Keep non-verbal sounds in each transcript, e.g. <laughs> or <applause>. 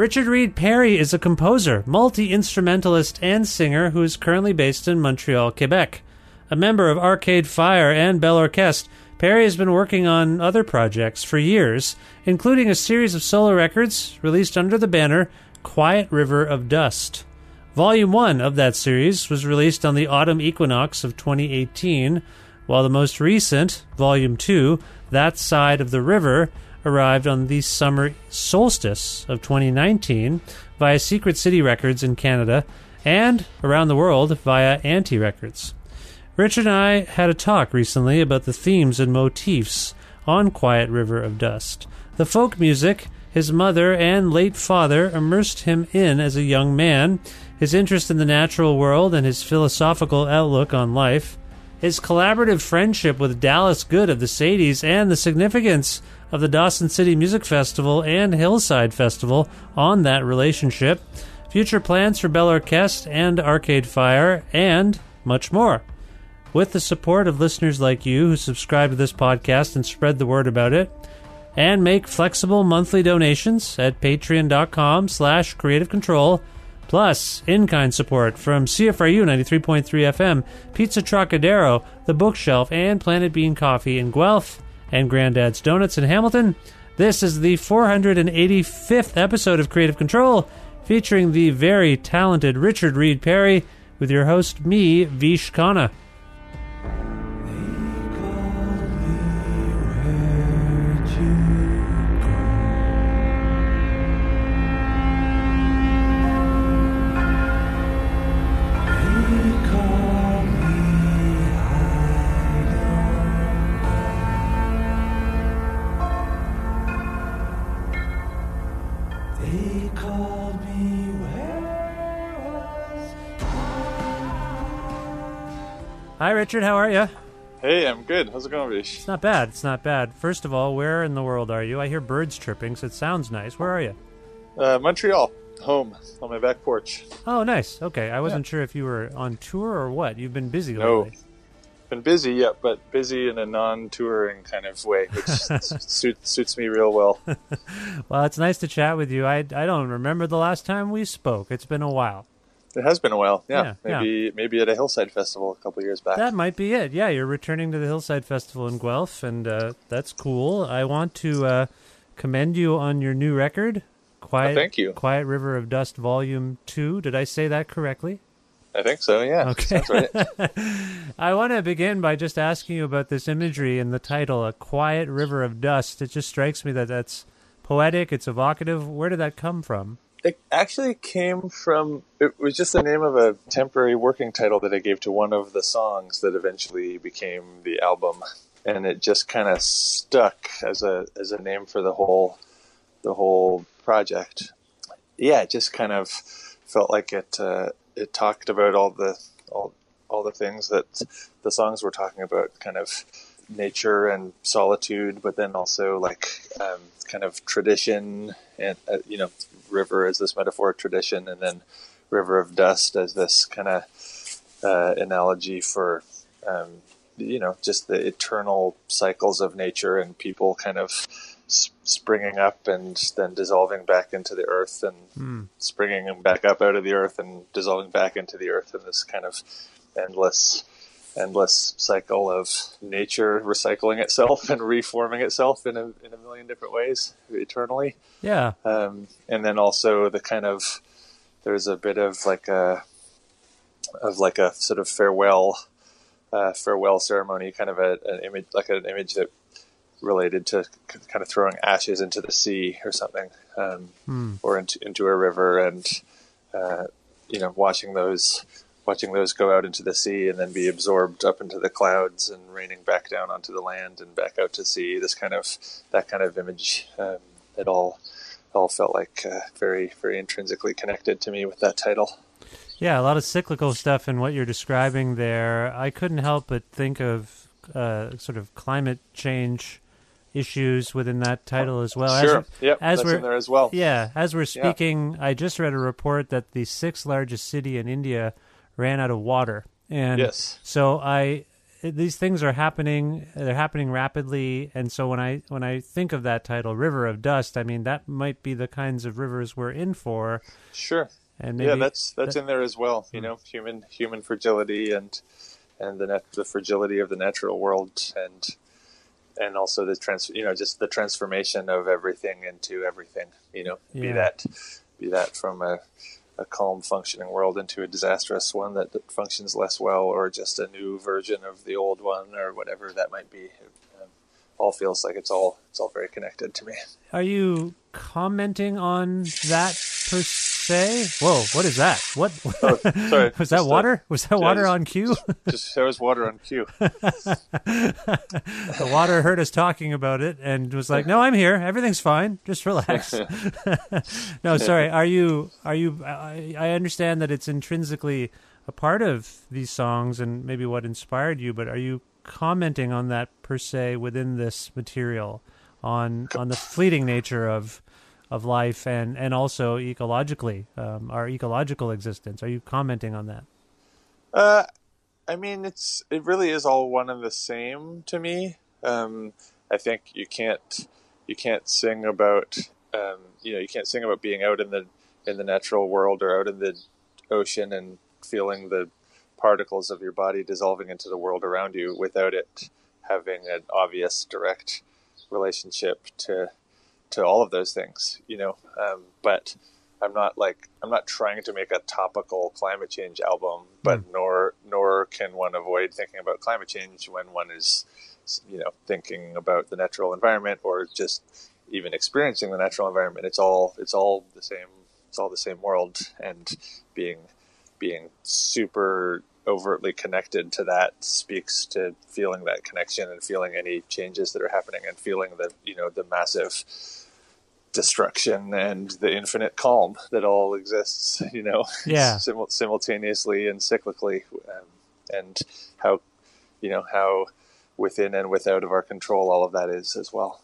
Richard Reed Perry is a composer, multi instrumentalist, and singer who is currently based in Montreal, Quebec. A member of Arcade Fire and Bell Orchestre, Perry has been working on other projects for years, including a series of solo records released under the banner Quiet River of Dust. Volume 1 of that series was released on the autumn equinox of 2018, while the most recent, Volume 2, That Side of the River, arrived on the summer solstice of 2019 via Secret City Records in Canada and around the world via Anti Records. Richard and I had a talk recently about the themes and motifs on Quiet River of Dust. The folk music his mother and late father immersed him in as a young man, his interest in the natural world and his philosophical outlook on life, his collaborative friendship with Dallas Good of the Sadies, and the significance of the Dawson City Music Festival and Hillside Festival on that relationship, future plans for Bell Orchestre and Arcade Fire, and much more. With the support of listeners like you who subscribe to this podcast and spread the word about it, and make flexible monthly donations at patreon.com slash creative control plus in-kind support from cfru 93.3 fm pizza trocadero the bookshelf and planet bean coffee in guelph and granddad's donuts in hamilton. This is the 485th episode of creative control featuring the very talented richard reed perry with your host me vish khanna hi richard how are you Hey, I'm good. How's it going, Vish? It's not bad. It's not bad. First of all, where in the world are you? I hear birds chirping, so it sounds nice. Where are you? Uh, Montreal, home, on my back porch. Oh, nice. Okay, I wasn't sure if you were on tour or what. You've been busy No. lately. Been busy, yeah, but busy in a non-touring kind of way, which <laughs> suits suits me real well. <laughs> Well, it's nice to chat with you. I, I don't remember the last time we spoke. It's been a while. It has been a while, yeah. Yeah, maybe maybe at a hillside festival a couple years back. That might be it. Yeah, you're returning to the Hillside Festival in Guelph, and uh, that's cool. I want to uh, commend you on your new record, Quiet. Oh, thank you. Quiet River of Dust, Volume Two. Did I say that correctly? I think so. Yeah. Okay. Right. <laughs> I want to begin by just asking you about this imagery in the title, "A Quiet River of Dust." It just strikes me that that's poetic. It's evocative. Where did that come from? It actually came from. It was just the name of a temporary working title that I gave to one of the songs that eventually became the album, and it just kind of stuck as a as a name for the whole the whole project. Yeah, it just kind of felt like it. Uh, it talked about all the all all the things that the songs were talking about, kind of nature and solitude, but then also like um, kind of tradition and uh, you know, river as this metaphor tradition, and then river of dust as this kind of uh, analogy for um, you know just the eternal cycles of nature and people kind of springing up and then dissolving back into the earth and mm. springing back up out of the earth and dissolving back into the earth in this kind of endless endless cycle of nature recycling itself and reforming itself in a, in a million different ways eternally yeah um, and then also the kind of there's a bit of like a of like a sort of farewell uh, farewell ceremony kind of a, an image like an image that related to kind of throwing ashes into the sea or something, um, mm. or into, into a river, and uh, you know, watching those watching those go out into the sea and then be absorbed up into the clouds and raining back down onto the land and back out to sea. This kind of that kind of image, um, it all all felt like uh, very very intrinsically connected to me with that title. Yeah, a lot of cyclical stuff in what you're describing there. I couldn't help but think of uh, sort of climate change issues within that title as well. Sure. As, yep, as that's we're, in there as well. Yeah, as we're speaking, yeah. I just read a report that the sixth largest city in India ran out of water, and yes. so I these things are happening. They're happening rapidly, and so when I when I think of that title, "River of Dust," I mean that might be the kinds of rivers we're in for. Sure. And maybe yeah, that's that's that, in there as well. You hmm. know, human human fragility and and the net, the fragility of the natural world and and also the trans you know just the transformation of everything into everything you know yeah. be that be that from a, a calm functioning world into a disastrous one that, functions less well or just a new version of the old one or whatever that might be. Um, all feels like it's all it's all very connected to me. Are you commenting on that per say? Whoa, what is that? What? Oh, sorry, <laughs> was that uh, water? was that water on cue? just there was water on cue. <laughs> the water heard us talking about it and was like, "No, I'm here. Everything's fine. Just relax." <laughs> no, sorry. Are you? Are you? I, I understand that it's intrinsically a part of these songs and maybe what inspired you, but are you commenting on that per se within this material on on the fleeting nature of of life and and also ecologically um, our ecological existence. Are you commenting on that? Uh, I mean, it's it really is all one and the same to me. Um, I think you can't you can't sing about um, you know you can't sing about being out in the in the natural world or out in the ocean and feeling the particles of your body dissolving into the world around you without it having an obvious direct relationship to to all of those things, you know. Um, but I'm not like I'm not trying to make a topical climate change album, but mm. nor nor can one avoid thinking about climate change when one is, you know, thinking about the natural environment or just even experiencing the natural environment. It's all it's all the same. It's all the same world, and being being super overtly connected to that speaks to feeling that connection and feeling any changes that are happening and feeling the you know the massive destruction and the infinite calm that all exists, you know, <laughs> yeah, sim- simultaneously and cyclically, um, and how, you know, how within and without of our control all of that is as well.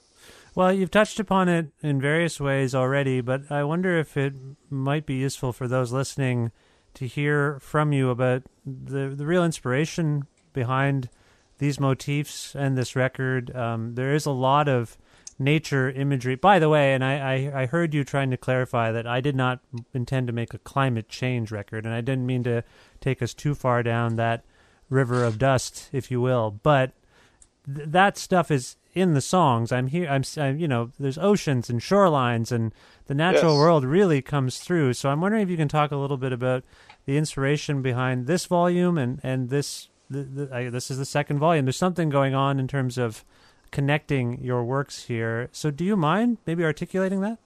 Well, you've touched upon it in various ways already, but I wonder if it might be useful for those listening to hear from you about the the real inspiration behind these motifs and this record. Um, there is a lot of nature imagery. By the way, and I, I, I, heard you trying to clarify that I did not intend to make a climate change record, and I didn't mean to take us too far down that river of dust, if you will. But th- that stuff is in the songs. I'm here. I'm, I'm, you know, there's oceans and shorelines, and the natural yes. world really comes through. So I'm wondering if you can talk a little bit about the inspiration behind this volume and and this. The, the, I, this is the second volume. There's something going on in terms of connecting your works here. So, do you mind maybe articulating that?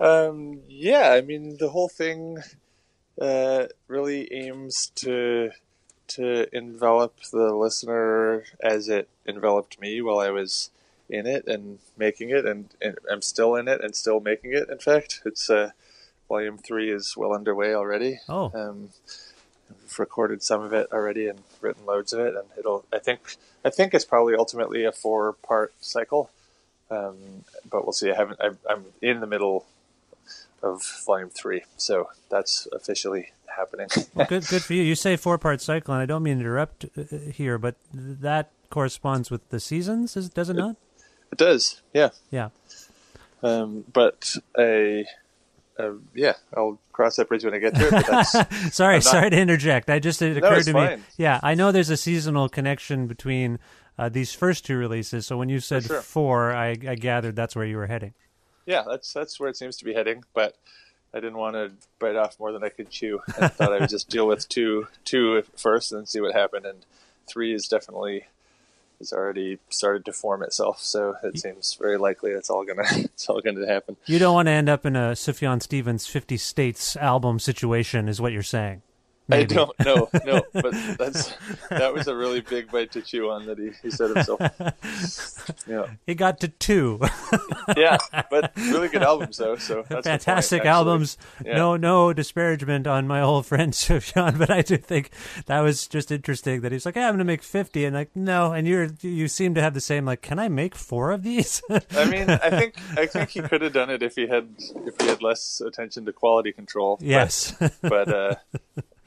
Um, yeah, I mean, the whole thing uh, really aims to to envelop the listener as it enveloped me while I was in it and making it, and, and I'm still in it and still making it. In fact, it's uh, volume three is well underway already. Oh. Um, I've recorded some of it already and written loads of it, and it'll. I think I think it's probably ultimately a four part cycle, um, but we'll see. I haven't. I, I'm in the middle of volume three, so that's officially happening. <laughs> Well, good, good for you. You say four part cycle, and I don't mean to interrupt uh, here, but that corresponds with the seasons, does it not? it does, yeah. Yeah. Um, but a, a yeah, I'll cross that bridge when I get to it. But that's, <laughs> sorry, not- sorry to interject. I just it occurred it's to me. Yeah, I know there's a seasonal connection between uh, these first two releases. So when you said sure. four, I, I gathered that's where you were heading. yeah, that's that's where it seems to be heading. But I didn't want to bite off more than I could chew. I thought I would just <laughs> deal with two two first and see what happened. And three is definitely has already started to form itself. So it seems very likely it's all gonna <laughs> it's all gonna happen. You don't want to end up in a Sufjan Stevens 50 States album situation, is what you're saying. Maybe. I don't know, no, but <laughs> that's that was a really big bite to chew on that he, he said himself. <laughs> Yeah, he got to two. yeah, but <laughs> really good albums though. So that's the point, fantastic albums. Yeah. No, no disparagement on my old friend Sufjan, but I do think that was just interesting that he's like, "Yeah, I'm going to make 50," and like, no, and you're you seem to have the same like, "Can I make four of these?" I mean, I think I think he could have done it if he had if he had less attention to quality control. but- yes, but uh,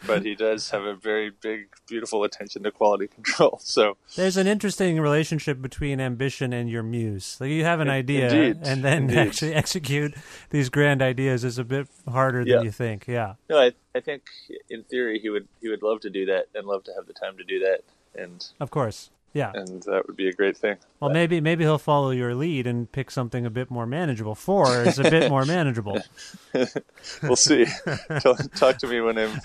but he does have a very big, beautiful attention to quality control. <laughs> So there's an interesting relationship between ambition and your muse. Like you have an idea, indeed, and then indeed. actually <laughs> execute these grand ideas is a bit harder Yeah. than you think. Yeah. no, I, I think in theory he would he would love to do that and love to have the time to do that, and Of course. Yeah. and that would be a great thing. Well, maybe maybe he'll follow your lead and pick something a bit more manageable. Four is a bit more <laughs> manageable. We'll see. <laughs> Talk to me when I'm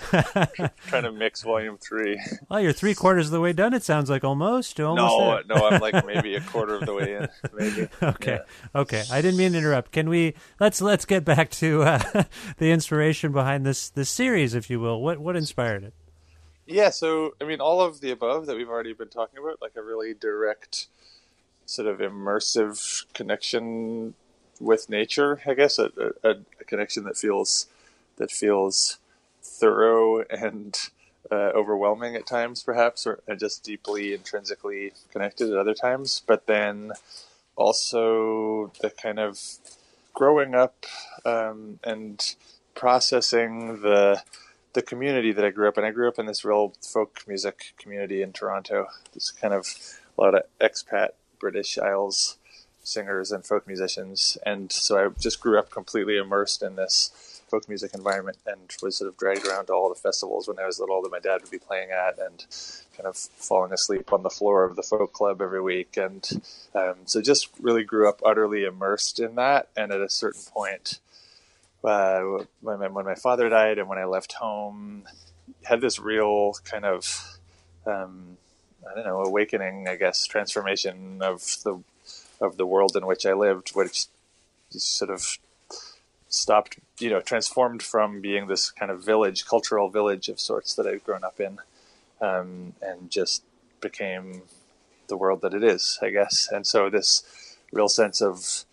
trying to mix volume three. Well, you're three quarters of the way done. It sounds like almost. Almost No, there. no, I'm like <laughs> maybe a quarter of the way in. Maybe. Okay. Yeah. Okay. I didn't mean to interrupt. Can we let's let's get back to uh, the inspiration behind this this series, if you will. What what inspired it? Yeah, so I mean, all of the above that we've already been talking about, like a really direct, sort of immersive connection with nature. I guess a, a, a connection that feels that feels thorough and uh, overwhelming at times, perhaps, or and just deeply intrinsically connected at other times. But then also the kind of growing up um, and processing the the community that I grew up in. I grew up in this real folk music community in Toronto. This kind of a lot of expat British Isles singers and folk musicians, and so I just grew up completely immersed in this folk music environment and was sort of dragged around to all the festivals when I was little that my dad would be playing at, and kind of falling asleep on the floor of the folk club every week, and um, so just really grew up utterly immersed in that. And at a certain point, uh, when, my, when my father died and when I left home, had this real kind of, um, I don't know, awakening, I guess, transformation of the of the world in which I lived, which sort of stopped, you know, transformed from being this kind of village, cultural village of sorts that I'd grown up in, um, and just became the world that it is, I guess. And so this real sense of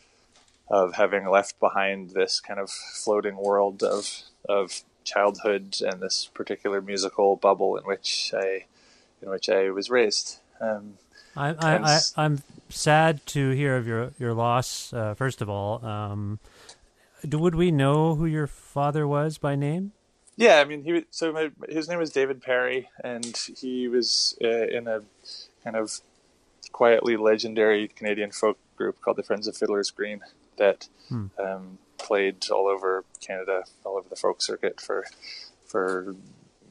of having left behind this kind of floating world of of childhood and this particular musical bubble in which I in which I was raised. Um, I, I, I, I'm sad to hear of your your loss. Uh, first of all, um, do, would we know who your father was by name? yeah, I mean, he so my, his name was David Perry, and he was uh, in a kind of quietly legendary Canadian folk group called the Friends of Fiddler's Green that um, played all over Canada, all over the folk circuit for for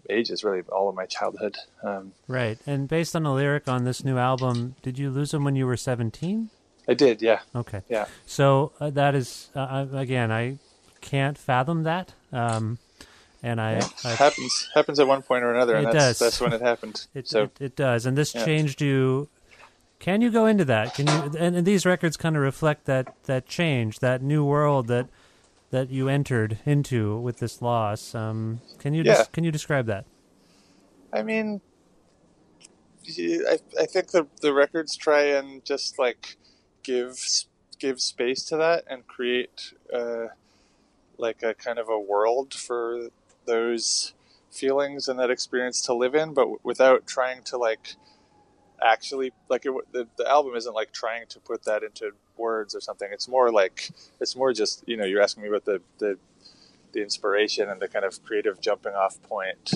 ages, really all of my childhood. Um, Right. And based on a lyric on this new album, did you lose him when you were 17? I did, yeah, Okay. yeah. So uh, that is uh, again, I can't fathom that. Um, and I, I happens happens at one point or another, and that's does. that's when it happened. <laughs> It, so it, it does, and this Yeah. changed you. Can you go into that? Can you? And, and these records kind of reflect that that change, that new world that that you entered into with this loss. Um, can you Yeah. des- can you describe that? I mean, I I think the the records try and just like give give space to that and create uh, like a kind of a world for those feelings and that experience to live in, but w- without trying to like actually like it, the the album isn't like trying to put that into words or something. It's more like it's more just you know you're asking me about the the the inspiration and the kind of creative jumping off point.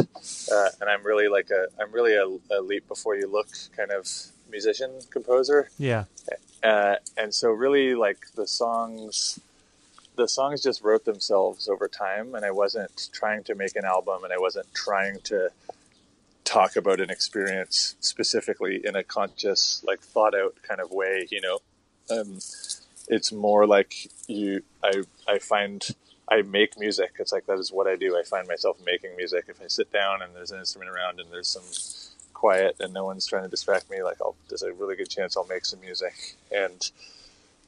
Uh, and I'm really like a I'm really a, a leap before you look kind of musician composer. Yeah. Uh, and so really like the songs the songs just wrote themselves over time and I wasn't trying to make an album and I wasn't trying to talk about an experience specifically in a conscious like thought out kind of way you know? Um, it's more like you I I find I make music. It's like that is what I do. I find myself making music. If I sit down and there's an instrument around and there's some quiet and no one's trying to distract me like I'll there's a really good chance I'll make some music. And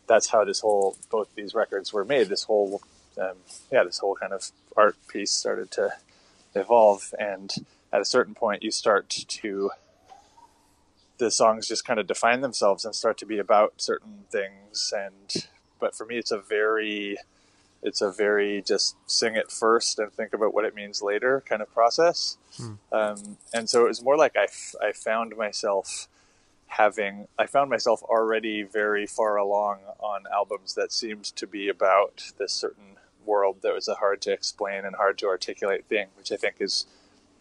that's how this whole both these records were made. This whole um, yeah this whole kind of art piece started to evolve. And at a certain point you start to the songs just kind of define themselves and start to be about certain things and but for me it's a very it's a very just sing it first and think about what it means later kind of process. Um, and so it was more like I, f- I found myself having i found myself already very far along on albums that seemed to be about this certain world that was a hard to explain and hard to articulate thing which i think is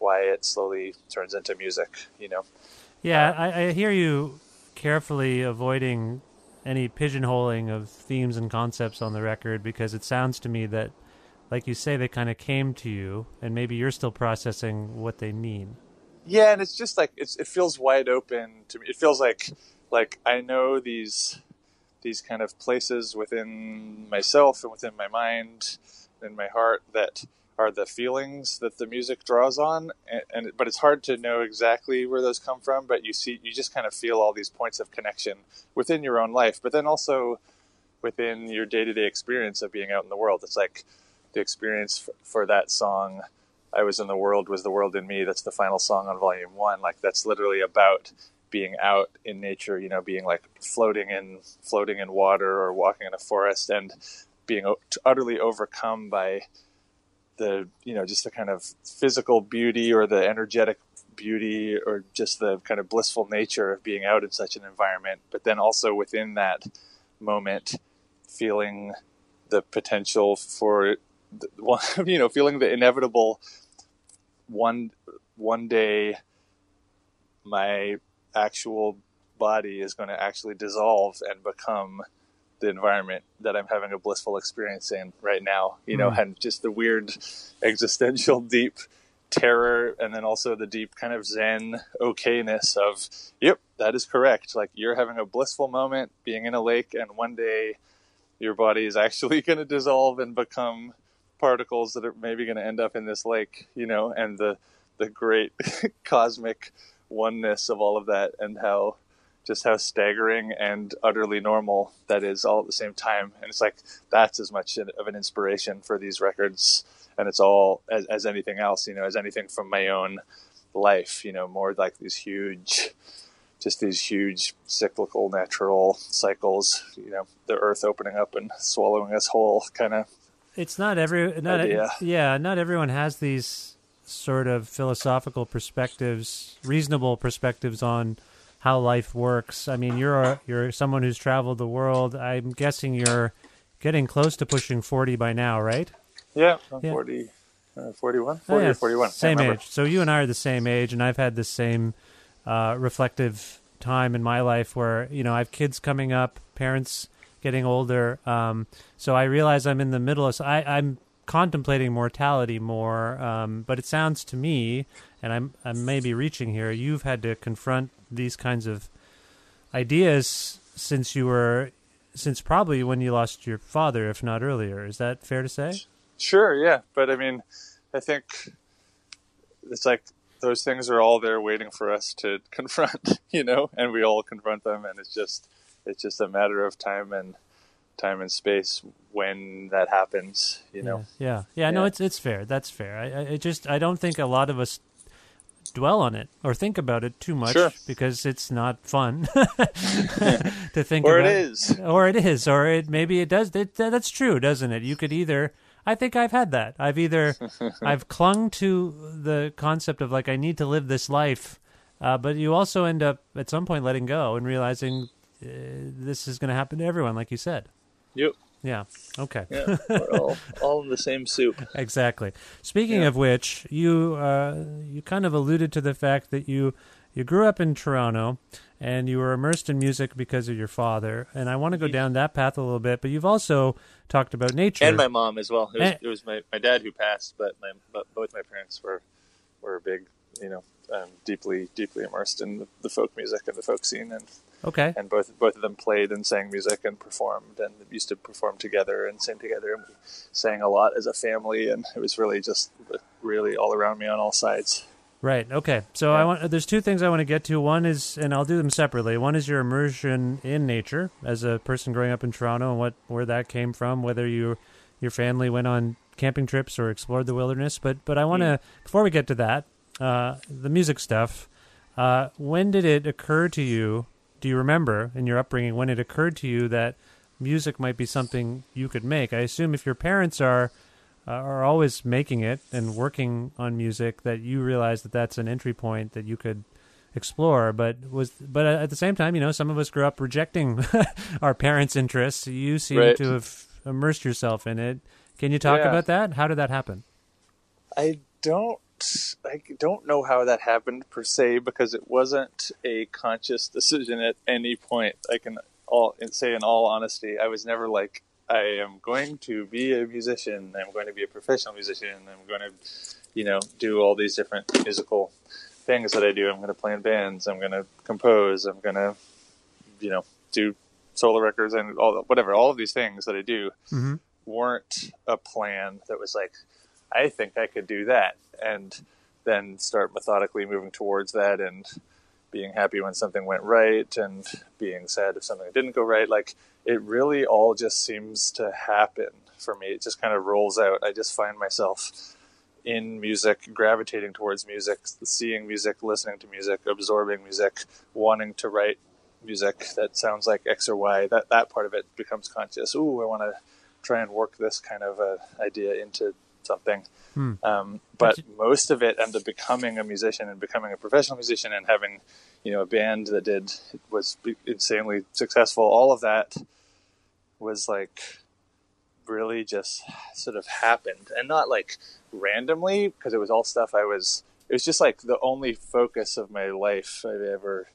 why it slowly turns into music you know Yeah, uh, I, I hear you carefully avoiding any pigeonholing of themes and concepts on the record because it sounds to me that, like you say, they kind of came to you, and maybe you're still processing what they mean. Yeah, and it's just like it's, it feels wide open to me. It feels like like I know these these kind of places within myself and within my mind and my heart that are the feelings that the music draws on and, and but it's hard to know exactly where those come from but you see you just kind of feel all these points of connection within your own life but then also within your day-to-day experience of being out in the world it's like the experience for, for that song I was in the world was the world in me. That's the final song on volume one. Like that's literally about being out in nature, you know, being like floating in floating in water or walking in a forest and being o- utterly overcome by the you know just the kind of physical beauty or the energetic beauty or just the kind of blissful nature of being out in such an environment but then also within that moment feeling the potential for the, <laughs> you know feeling the inevitable one one day my actual body is going to actually dissolve and become the environment that I'm having a blissful experience in right now, you know, Mm. and just the weird <laughs> existential deep terror and then also the deep kind of zen okayness of yep that is correct like you're having a blissful moment being in a lake and one day your body is actually <laughs> going to dissolve and become particles that are maybe going to end up in this lake you know and the the great <laughs> cosmic oneness of all of that and how just how staggering and utterly normal that is all at the same time. And it's like that's as much of an inspiration for these records. And it's all as, as anything else you know as anything from my own life you know more like these huge just these huge cyclical natural cycles you know the earth opening up and swallowing us whole kind of It's not every not Idea. yeah, not everyone has these sort of philosophical perspectives, reasonable perspectives on how life works. I mean, you're a, you're someone who's traveled the world. I'm guessing you're getting close to pushing 40 by now, right? yeah, I'm Yeah. 40 uh, 41 Oh, yeah, or 41 Same age. So you and I are the same age, and I've had the same uh, reflective time in my life where you know I have kids coming up, parents getting older. Um, so I realize I'm in the middle of. So I, I'm contemplating mortality more, um, but it sounds to me, and I'm I may be reaching here. You've had to confront these kinds of ideas since you were. Since probably when you lost your father, if not earlier, is that fair to say? Sure, yeah, but I mean, I think it's like those things are all there waiting for us to <laughs> confront, you know, and we all confront them, and it's just it's just a matter of time and time and space when that happens, you know. Yeah, yeah, yeah. No, it's it's fair. That's fair. I, I it just I don't think a lot of us dwell on it or think about it too much Sure. because it's not fun <laughs> to <laughs> think about Or it about. is. or it is, or it maybe it does. It, that's true, doesn't it? You could either I think I've had that. I've either <laughs> I've clung to the concept of like I need to live this life, uh, but you also end up at some point letting go and realizing uh, this is going to happen to everyone, like you said. Yep. Yeah. Okay. Yeah. We're all <laughs> all in the same soup. exactly. Speaking Yeah. of which, you uh, you kind of alluded to the fact that you you grew up in Toronto and you were immersed in music because of your father. And I want to go down that path a little bit, but you've also talked about nature And my mom as well. It was, Eh. it was my, my dad who passed, but my but both my parents were were big, you know, um, deeply deeply immersed in the, the folk music and the folk scene, and Okay. and both both of them played and sang music and performed and used to perform together and sing together and we sang a lot as a family and it was really just really all around me on all sides Right. Okay. So I want. There's two things I want to get to. One is, and I'll do them separately. One is your immersion in nature as a person growing up in Toronto, and what where that came from. Whether you your family went on camping trips or explored the wilderness. But but I want to before we get to that, uh, the music stuff. Uh, when did it occur to you? Do you remember in your upbringing when it occurred to you that music might be something you could make? I assume if your parents are uh, are always making it and working on music that you realize that that's an entry point that you could explore but was but at the same time you know some of us grew up rejecting <laughs> our parents interests you seem Right. to have immersed yourself in it can you talk Yeah. about that how did that happen I don't I don't know how that happened per se because it wasn't a conscious decision at any point. I can all and say in all honesty, I was never like I am going to be a musician. I'm going to be a professional musician. I'm going to, you know, do all these different musical things that I do. I'm going to play in bands. I'm going to compose. I'm going to, you know, do solo records and all whatever. All of these things that I do mm-hmm. weren't a plan that was like, I think I could do that, and then start methodically moving towards that and being happy when something went right and being sad if something didn't go right. Like it really all just seems to happen for me. It just kind of rolls out. I just find myself in music, gravitating towards music, seeing music, listening to music, absorbing music, wanting to write music that sounds like X or Y. That that part of it becomes conscious. Ooh, I want to try and work this kind of a idea into something. Hmm. Um, but most of it ended up becoming a musician and becoming a professional musician and having, you know, a band that did was insanely successful. All of that was like really just sort of happened and not like randomly because it was all stuff I was. It was just like the only focus of my life I've ever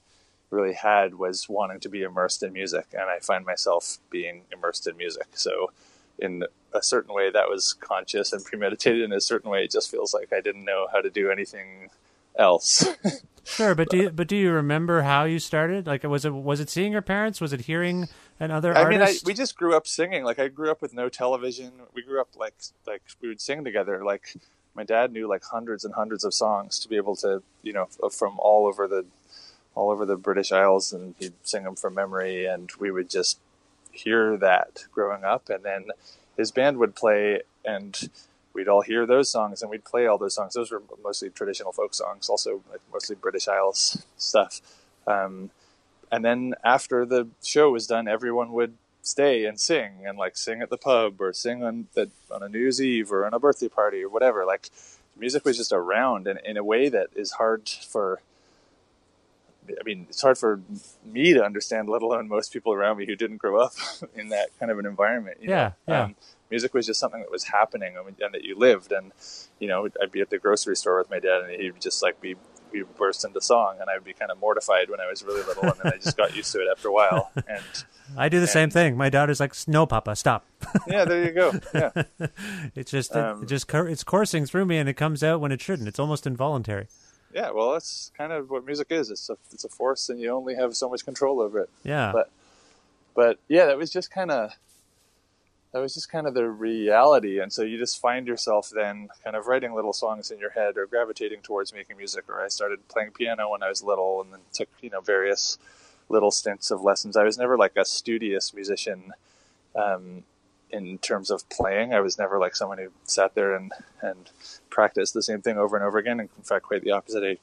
really had was wanting to be immersed in music, and I find myself being immersed in music. So, in a certain way, that was conscious and premeditated. In a certain way, it just feels like I didn't know how to do anything else. <laughs> sure but do you, but do you remember how you started like was it was it seeing your parents was it hearing another I mean, I, artist we just grew up singing. Like I grew up with no television. We grew up like like we would sing together. Like my dad knew like hundreds and hundreds of songs to be able to you know f- from all over the all over the British Isles, and he'd sing them from memory, and we would just hear that growing up, and then his band would play, and we'd all hear those songs, and we'd play all those songs. Those were mostly traditional folk songs, also mostly British Isles stuff. Um, and then after the show was done, everyone would stay and sing and like sing at the pub or sing on the on a New Year's Eve or on a birthday party or whatever. Like music was just around and in a way that is hard for I mean, it's hard for me to understand, let alone most people around me who didn't grow up <laughs> in that kind of an environment. You Yeah, know? yeah. Um, music was just something that was happening and and that you lived. And, you know, I'd be at the grocery store with my dad and he'd just like be, we burst into song and I'd be kind of mortified when I was really little. And then I just got used to it after a while. <laughs> And i do the same thing my daughter's like no papa stop <laughs> yeah, there you go. Yeah. it's just Um, it just it's coursing through me and it comes out when it shouldn't it's almost involuntary Yeah. Well, that's kind of what music is. It's a, it's a force and you only have so much control over it. yeah but but yeah that was just kind of that was just kind of the reality and so you just find yourself then kind of writing little songs in your head or gravitating towards making music or i started playing piano when i was little and then took you know various little stints of lessons i was never like a studious musician um, in terms of playing i was never like someone who sat there and and practiced the same thing over and over again And in fact quite the opposite I,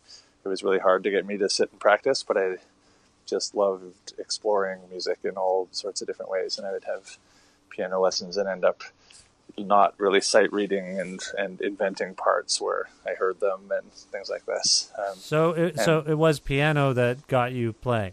it was really hard to get me to sit and practice but i just loved exploring music in all sorts of different ways and i would have piano lessons and end up not really sight reading and, and inventing parts where I heard them and things like this. Um, so it, so it was piano that got you playing.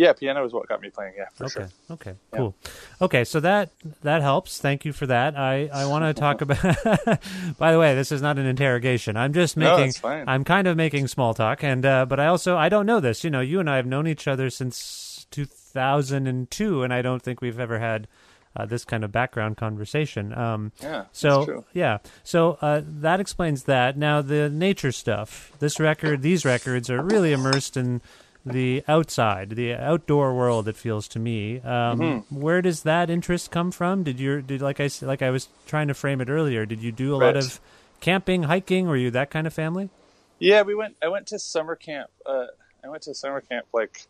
Yeah, piano is what got me playing. Yeah, for okay. sure. Okay. Cool. Okay. So that that helps. Thank you for that. I I want to <laughs> talk about. <laughs> by the way, this is not an interrogation. I'm just No, making. fine. I'm kind of making small talk, and uh, but I also I don't know this. You know, you and I have known each other since 2002, and I don't think we've ever had. Uh, this kind of background conversation. Um, Yeah, that's So true. yeah, so uh, that explains that. Now the nature stuff. This record, these records are really immersed in the outside, the outdoor world. It feels to me. Um, Mm-hmm. Where does that interest come from? Did you did like I like I was trying to frame it earlier? Did you do a lot of camping, hiking? Were you that kind of family? Yeah, we went. I went to summer camp. Uh, I went to summer camp like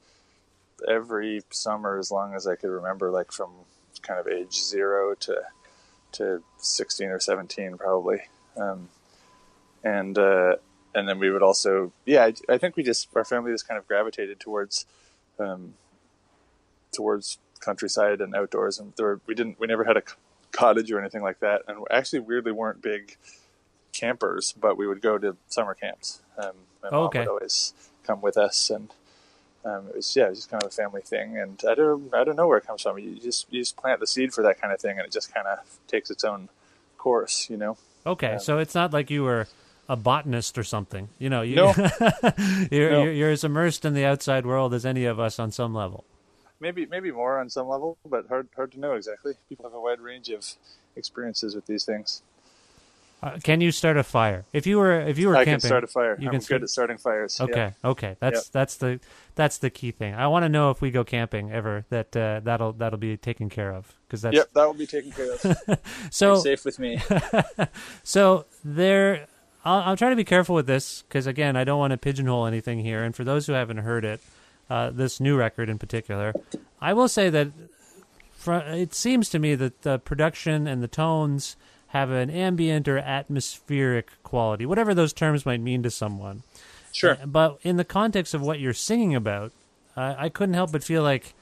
every summer as long as I could remember, like from kind of age zero to to sixteen or seventeen, probably. Um, and uh, and then we would also, yeah, I, I think we just our family just kind of gravitated towards um, towards countryside and outdoors, and there were, we didn't we never had a cottage or anything like that, and actually weirdly weren't big campers, but we would go to summer camps. Um, my mom Okay. would always come with us, and um, it was yeah, it was just kind of a family thing. And I don't I don't know where it comes from. You just you just plant the seed for that kind of thing, and it just kind of takes its own course, you know. Okay, so it's not like you were a botanist or something. You know, you, No. <laughs> you're, No. you're you're as immersed in the outside world as any of us on some level. Maybe maybe more on some level, but hard hard to know exactly. People have a wide range of experiences with these things. Uh, can you start a fire? If you were if you were I camping, can start a fire. You I'm can good start- at starting fires. yeah. Okay, okay, that's Yep. that's the that's the key thing. I want to know if we go camping ever that uh, that'll that'll be taken care of because that's Yep, that will be taken care of. <laughs> so You're safe with me. <laughs> so there. I'll, I'll try to be careful with this because again, I don't want to pigeonhole anything here. And for those who haven't heard it, uh, this new record in particular, I will say that fr- it seems to me that the production and the tones have an ambient or atmospheric quality, whatever those terms might mean to someone. Sure. Uh, But in the context of what you're singing about, uh, I couldn't help but feel like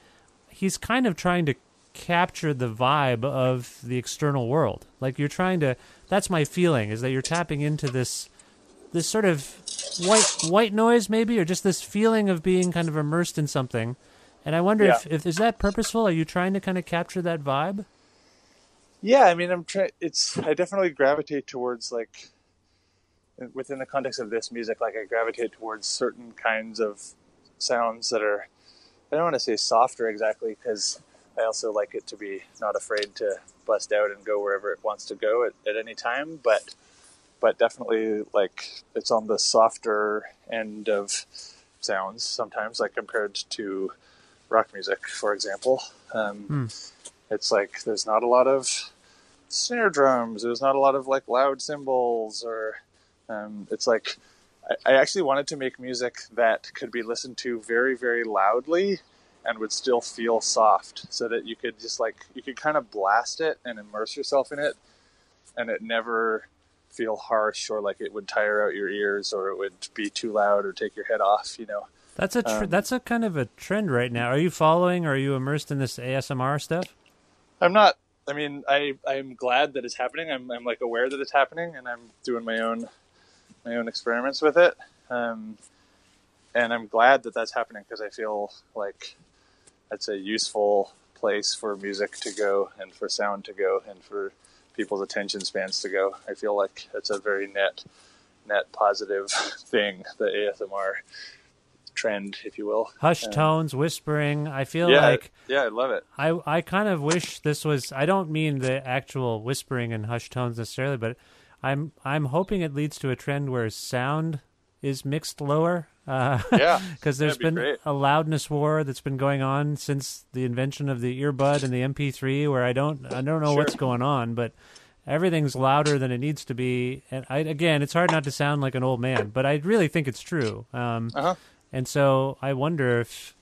he's kind of trying to capture the vibe of the external world. Like you're trying to. That's my feeling is that you're tapping into this this sort of white white noise maybe or just this feeling of being kind of immersed in something. And I wonder if, Yeah. if is that purposeful? Are you trying to kind of capture that vibe? Yeah, I mean, I'm trying. It's I definitely gravitate towards like within the context of this music, like I gravitate towards certain kinds of sounds that are. I don't want to say softer exactly because I also like it to be not afraid to bust out and go wherever it wants to go at, at any time, but but definitely like it's on the softer end of sounds sometimes, like compared to rock music, for example. Um, It's like there's not a lot of snare drums. There's not a lot of like loud cymbals, or um, it's like I, I actually wanted to make music that could be listened to very, very loudly and would still feel soft, so that you could just like you could kind of blast it and immerse yourself in it, and it never feel harsh or like it would tire out your ears or it would be too loud or take your head off. You know. That's a tr- Um, that's a kind of a trend right now. Are you following? Or are you immersed in this ASMR stuff? I'm not. I mean, I I'm glad that it's happening. I'm I'm like aware that it's happening, and I'm doing my own my own experiments with it. Um, and I'm glad that that's happening because I feel like that's a useful place for music to go and for sound to go and for people's attention spans to go. I feel like it's a very net net positive <laughs> thing, the ASMR trend, if you will. Hush Um, tones, whispering. I feel yeah, like yeah, I love it. I I kind of wish this was. I don't mean the actual whispering and hush tones necessarily, but I'm I'm hoping it leads to a trend where sound is mixed lower. Uh, Yeah, <laughs> because there's be been great. a loudness war that's been going on since the invention of the earbud and the MP3, where I don't I don't know Sure. what's going on, but everything's louder than it needs to be. And I, again, it's hard not to sound like an old man, but I really think it's true. Um, Uh-huh. And so I wonder if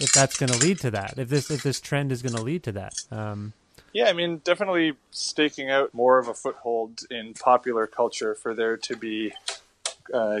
if that's going to lead to that. If this if this trend is going to lead to that. Um, Yeah, I mean, definitely staking out more of a foothold in popular culture for there to be, uh,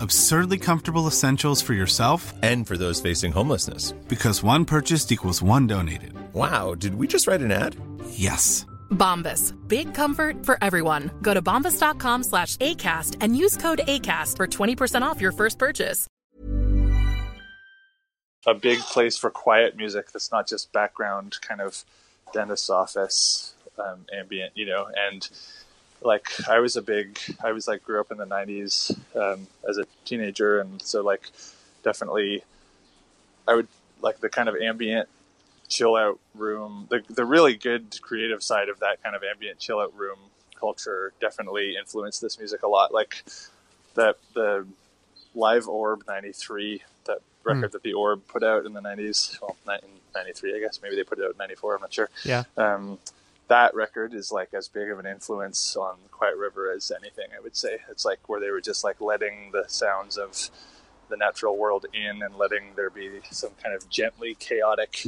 Absurdly comfortable essentials for yourself And for those facing homelessness. because one purchased equals one donated. Wow, did we just write an ad? Yes. Bombas. Big comfort for everyone. Go to bombas.com slash ACAST and use code ACAST for 20% off your first purchase. a big place for quiet music that's not just background kind of dentist office um, ambient, you know. And like I was a big, I was like grew up in the '90s um, as a teenager, and so like definitely, I would like the kind of ambient chill out room, the the really good creative side of that kind of ambient chill out room culture definitely influenced this music a lot. Like the the Live Orb '93, that record that the Orb put out in the '90s. Well, in '93, I guess. Maybe they put it out in '94. I'm not sure. Yeah. Um, that record is like as big of an influence on Quiet River as anything. I would say it's like where they were just like letting the sounds of the natural world in and letting there be some kind of gently chaotic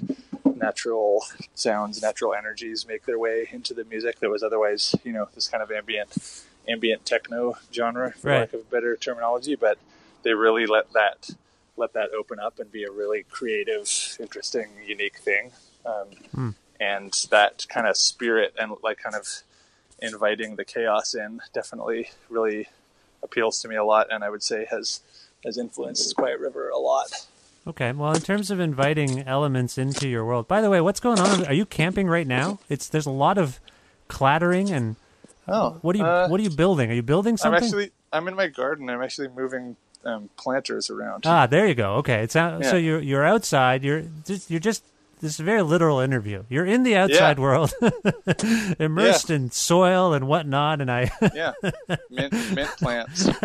natural sounds, natural energies make their way into the music that was otherwise, you know, this kind of ambient ambient techno genre for Right. lack of better terminology, but they really let that let that open up and be a really creative, interesting, unique thing. Um, And that kind of spirit and like kind of inviting the chaos in definitely really appeals to me a lot, and I would say has has influenced Quiet River a lot. Okay. Well, in terms of inviting elements into your world, by the way, what's going on? Are you camping right now? It's there's a lot of clattering and Oh, what are you uh, what are you building? Are you building something? I'm actually I'm in my garden. I'm actually moving um, planters around. ah, there you go. Okay. It's out, so you're you're outside. You're just you're just this is a very literal interview. You're in the outside Yeah. world, <laughs> immersed in soil and whatnot. And I, yeah, mint, mint plants. <laughs>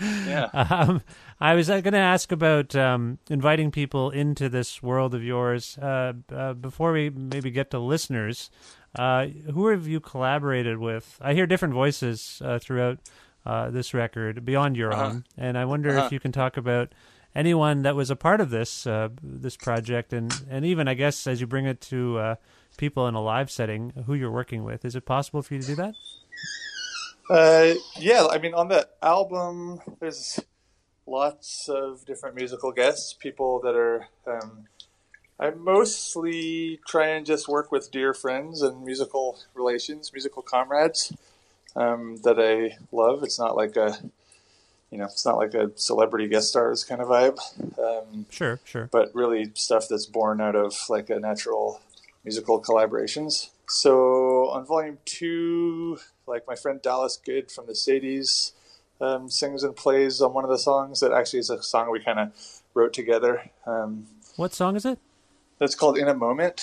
Yeah. um, I was going to ask about um, inviting people into this world of yours. Uh, uh, before we maybe get to listeners, uh, who have you collaborated with? I hear different voices uh, throughout uh, this record beyond your Uh-huh. own, and I wonder Uh-huh. if you can talk about anyone that was a part of this uh, this project, and and even I guess as you bring it to uh, people in a live setting, who you're working with. Is it possible for you to do that? Uh, yeah, I mean, on the album, there's lots of different musical guests, people that are. Um, I mostly try and just work with dear friends and musical relations, musical comrades um, that I love. It's not like a, you know, it's not like a celebrity guest stars kind of vibe. Um, Sure, sure. but really stuff that's born out of like a natural musical collaborations. So on volume two, like my friend Dallas Good from the Sadies um, sings and plays on one of the songs that actually is a song we kind of wrote together. Um, What song is it? that's called In a Moment.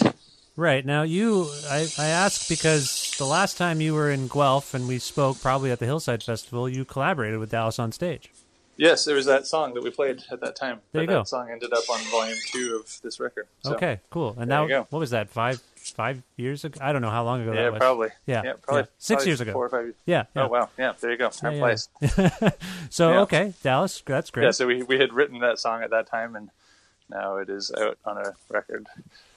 Right now, you I, I ask because the last time you were in Guelph and we spoke, probably at the Hillside Festival, you collaborated with Dallas on stage. Yes, there was that song that we played at that time. There you But go. That song ended up on volume two of this record. So, okay, cool. And now, what was that? Five five years ago? I don't know how long ago Yeah, that was. probably. Yeah, yeah, probably Six probably years ago. Four or five. Years. Yeah, yeah. Oh wow. Yeah, there you go. Time Yeah, flies. <laughs> so Yeah. okay, Dallas, that's great. Yeah, so we we had written that song at that time, and now it is out on a record.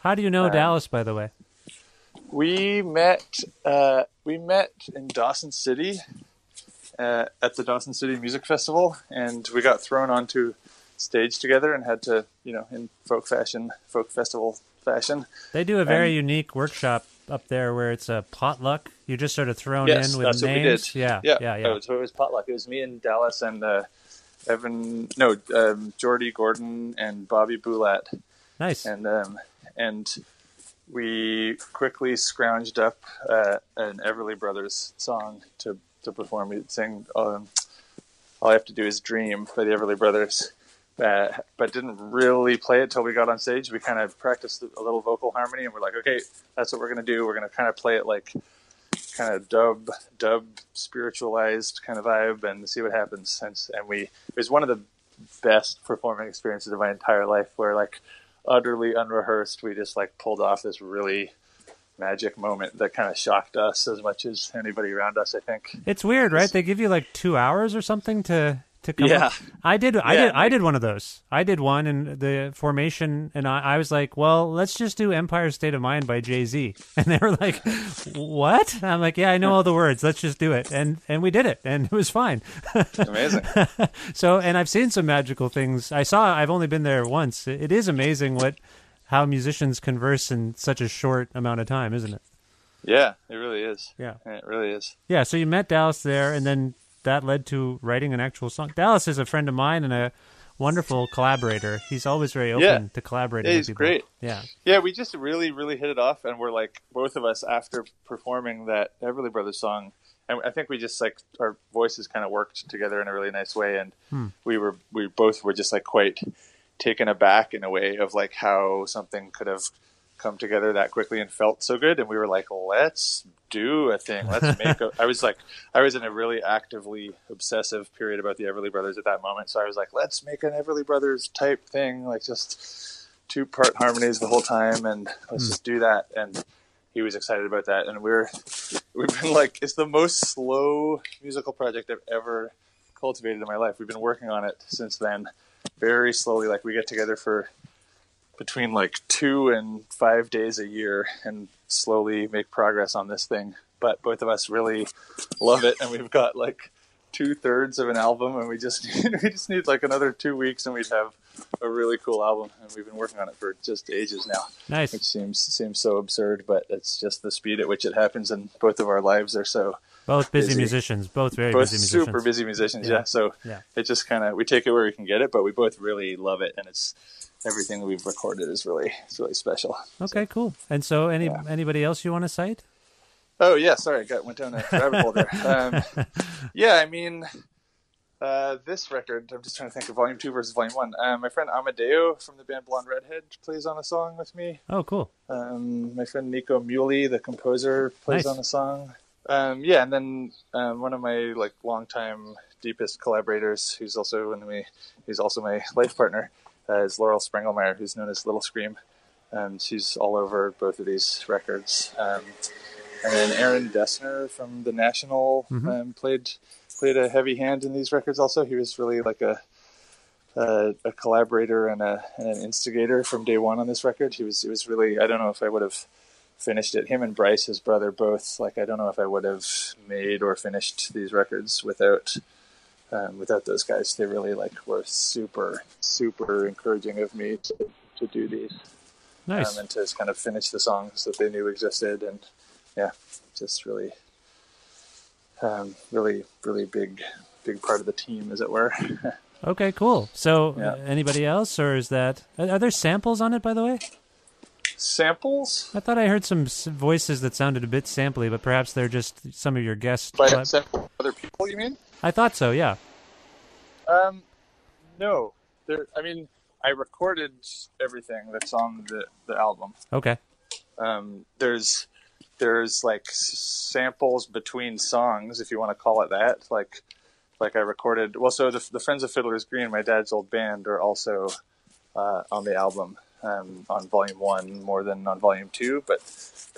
How do you know Um, Dallas, by the way? We met uh, we met in Dawson City uh, at the Dawson City Music Festival, and we got thrown onto stage together and had to, you know, in folk fashion, folk festival fashion. They do a very and- unique workshop up there where it's a potluck. You're just sort of thrown yes, in with that's names. what we did. Yeah, yeah, yeah, yeah. Oh, so it was potluck. It was me and Dallas and uh, Evan, no, um, Jordy Gordon and Bobby Boulat. Nice. and um, and we quickly scrounged up uh, an Everly Brothers song to to perform. We'd sing um, "All I Have to Do Is Dream" by the Everly Brothers, uh, but didn't really play it till we got on stage. We kind of practiced a little vocal harmony, and we're like, okay, that's what we're gonna do. We're gonna kind of play it like kind of dub, dub, spiritualized kind of vibe, and see what happens. And, and we it was one of the best performing experiences of my entire life, where like utterly unrehearsed, we just like pulled off this really magic moment that kind of shocked us as much as anybody around us. I think It's weird, right? They give you like two hours or something to to come. Yeah. up. I did. I Yeah, did. I did one of those. I did one in the formation, and I, I was like, "Well, let's just do Empire State of Mind by Jay Z." <laughs> And they were like, "What?" And I'm like, "Yeah, I know all the words. Let's just do it." And and we did it, and it was fine. <laughs> amazing. so, and I've seen some magical things. I saw. I've only been there once. It is amazing what how musicians converse in such a short amount of time, isn't it? yeah, it really is. Yeah. it really is. Yeah, so you met Dallas there, and then that led to writing an actual song. Dallas is a friend of mine and a wonderful collaborator. He's always very open Yeah. to collaborating Yeah, with he's great. Yeah. Yeah, we just really, really hit it off, and we're like both of us after performing that Everly Brothers song, and I think we just like our voices kind of worked together in a really nice way, and Hmm. we were we both were just like quite taken aback in a way of like how something could have come together that quickly and felt so good, and we were like, let's do a thing, let's <laughs> make. a... I was like, I was in a really actively obsessive period about the Everly Brothers at that moment, so I was like, let's make an Everly Brothers type thing, like just two part harmonies the whole time. And let's hmm. just do that. And he was excited about that. And we're we've been like it's the most slow musical project I've ever cultivated in my life. We've been working on it since then very slowly. Like we get together for between like 2 and 5 days a year and slowly make progress on this thing. But both of us really love it and we've got like two thirds of an album and we just <laughs> we just need like another 2 weeks and we'd have a really cool album, and we've been working on it for just ages now. Nice. Which seems seems so absurd, but it's just the speed at which it happens, and both of our lives are so Both busy, Busy. musicians, both very both busy musicians. super busy musicians. Yeah. Yeah, so Yeah. it just kind of we take it where we can get it, but we both really love it, and it's everything we've recorded is really it's really special. Okay, cool. And so, any Yeah. anybody else you want to cite? Oh yeah, sorry, I got went down a rabbit hole there. <laughs> Um, yeah, I mean, uh, this record. I'm just trying to think of Volume Two versus Volume One. Um, my friend Amedeo from the band Blonde Redhead plays on a song with me. Oh, cool. Um, my friend Nico Muhly, the composer, plays Nice. on a song. Um, yeah, and then um, one of my like longtime deepest collaborators, who's also one of me, who's also my <laughs> life partner, uh, is Laurel Sprengelmeyer, who's known as Little Scream. Um, she's all over both of these records. Um, and then Aaron Dessner from the National um, played played a heavy hand in these records. Also, he was really like a a, a collaborator and, a, and an instigator from day one on this record. He was he was really I don't know if I would have finished it. Him and Bryce, his brother, both like I don't know if I would have made or finished these records without um, without those guys. They really like were super super encouraging of me to, to do these Nice. um, and to kind of finish the songs that they knew existed and yeah just really um, really really big big part of the team as it were <laughs> okay, cool. So, Yeah. uh, anybody else, or is that are, are there samples on it? By the way, samples I thought I heard some voices that sounded a bit sampley, but perhaps they're just some of your guests. by but- sample other people you mean I thought so. Yeah. um no there i mean i recorded everything that's on the the album Okay. um, there's there's like samples between songs, if you want to call it that. Like like I recorded. Well, so the, the Friends of Fiddler's Green, my dad's old band, are also uh, on the album um, on Volume One more than on Volume Two. But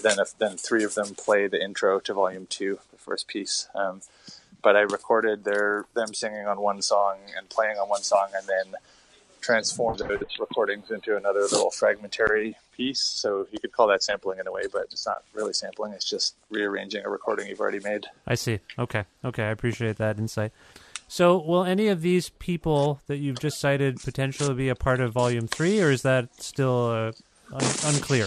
then if, then three of them play the intro to Volume Two, the first piece. Um, but I recorded their them singing on one song and playing on one song, and then transformed those recordings into another little fragmentary piece. So you could call that sampling in a way, but it's not really sampling. It's just rearranging a recording you've already made. I see. Okay. Okay. I appreciate that insight. So, will any of these people that you've just cited potentially be a part of Volume Three, or is that still uh, un- unclear?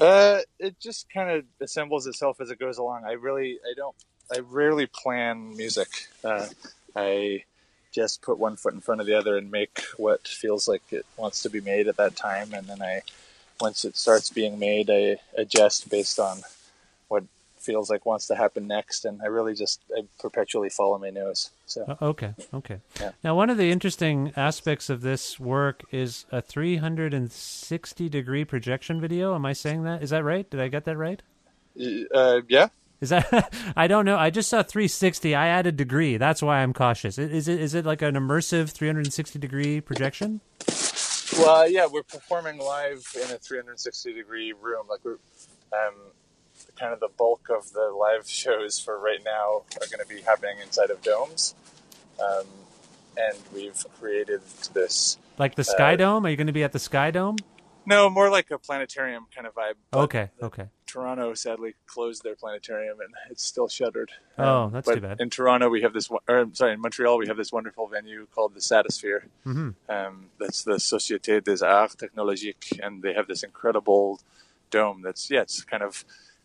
Uh, it just kind of assembles itself as it goes along. I really, I don't, I rarely plan music. Uh, I just put one foot in front of the other and make what feels like it wants to be made at that time, and then I, once it starts being made, I adjust based on feels like wants to happen next, and I really just I perpetually follow my nose. So Uh, okay, okay. Yeah. Now, one of the interesting aspects of this work is a 360 degree projection video. Am I saying that? Is that right? Did I get that right? uh, yeah, Is that? <laughs> I don't know. I just saw 360. I added degree. That's why I'm cautious. Is it? Is it like an immersive 360 degree projection? Well, yeah, we're performing live in a 360 degree room. Like we're, um, kind of the bulk of the live <laughs> shows for right now are going to be happening inside of domes, um, and we've created this. Like the Sky Uh, Dome? Are you going to be at the Sky Dome? No, more like a planetarium kind of vibe. Okay, okay. Toronto sadly closed their planetarium and <laughs> it's still shuttered. Oh, that's but too bad. In Toronto, we have this. Or, I'm sorry, in Montreal, we have this wonderful venue called the Satosphere. hmm Um, that's the Société des Arts Technologiques, and they have this incredible dome. That's yeah, it's kind of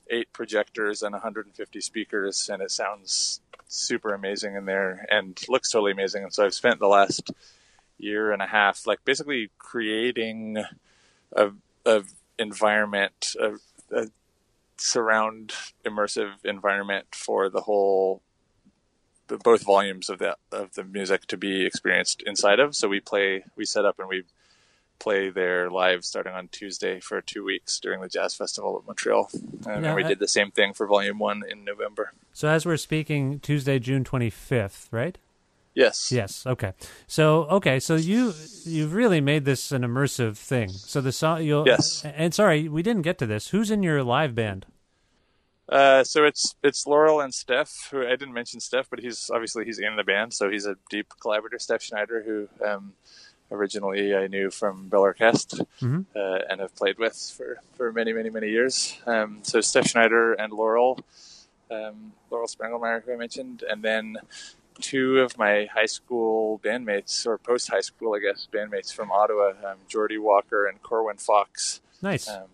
eight projectors and 150 speakers, and it sounds super amazing in there and looks totally amazing. And so I've spent the last year and a half, like basically creating a, a environment, a, a surround immersive environment for the whole both volumes of the of the music to be experienced inside of. So we play, we set up, and we play there live starting on Tuesday for two weeks during the Jazz Festival at Montreal, and Yeah, we did the same thing for Volume One in November. So as we're speaking, Tuesday, June 25th, right? Yes. Yes. Okay. So okay. So you you've really made this an immersive thing. So the song you'll Yes. And sorry, we didn't get to this. Who's in your live band? Uh, so it's it's Laurel and Steph. Who I didn't mention Steph, but he's obviously he's in the band, so he's a deep collaborator. Steph Schneider, who um, originally I knew from Bell Orchestre Mhm. uh, and have played with for, for many many many years. Um, so Steph Schneider and Laurel, um, Laurel Sprengelmeyer, who I mentioned, and then two of my high school bandmates or post high school, I guess, bandmates from Ottawa, um, Jordy Walker and Corwin Fox Nice. um,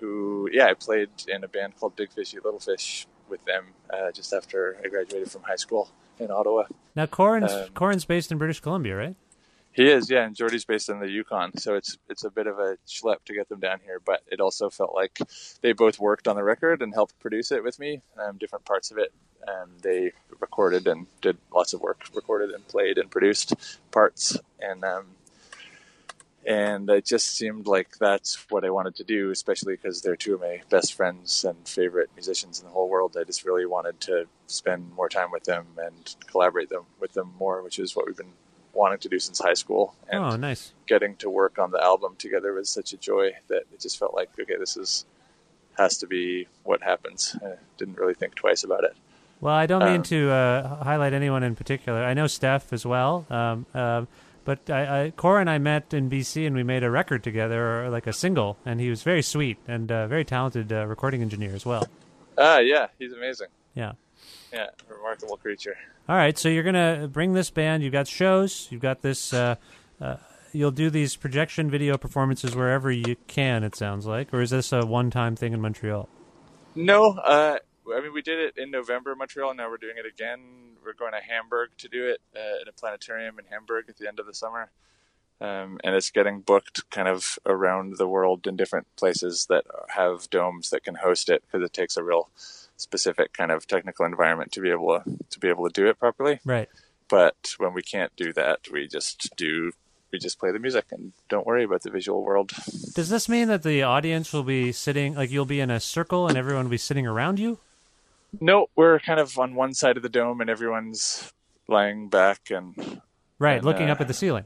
who yeah I played in a band called Big Fishy Little Fish with them uh, just after I graduated from high school in Ottawa. now Corwin's um, Corwin's based in British Columbia, right? He is yeah, and Jordy's based in the Yukon, so it's it's a bit of a schlep to get them down here, but it also felt like they both worked on the record and helped produce it with me, um, different parts of it. And they recorded and did lots of work, recorded and played and produced parts, and um, and it just seemed like that's what I wanted to do, especially because they're two of my best friends and favorite musicians in the whole world. I just really wanted to spend more time with them and collaborate them with them more, which is what we've been wanting to do since high school. And oh, nice. getting to work on the album together was such a joy that it just felt like, okay, this is has to be what happens. I didn't really think twice about it. Well, I don't mean Um, to uh, highlight anyone in particular. I know Steph as well. Um, uh, but I, I, Cora and I met in BC and we made a record together, or like a single, and he was very sweet and uh, very talented uh, recording engineer as well. Ah, yeah, he's amazing. Yeah. Yeah, remarkable creature. All right, so you're gonna bring this band. You've got shows. You've got this. Uh, uh, you'll do these projection video performances wherever you can. It sounds like, or is this a one-time thing in Montreal? No, uh, I mean we did it in November in Montreal, and now we're doing it again. We're going to Hamburg to do it uh, at a planetarium in Hamburg at the end of the summer, um, and it's getting booked kind of around the world in different places that have domes that can host it because it takes a real specific kind of technical environment to be able to to be able to do it properly. Right. But when we can't do that, we just do we just play the music and don't worry about the visual world. Does this mean that the audience will be sitting, like you'll be in a circle and everyone will be sitting around you? No, we're kind of on one side of the dome and everyone's lying back and Right, And, looking uh, up at the ceiling.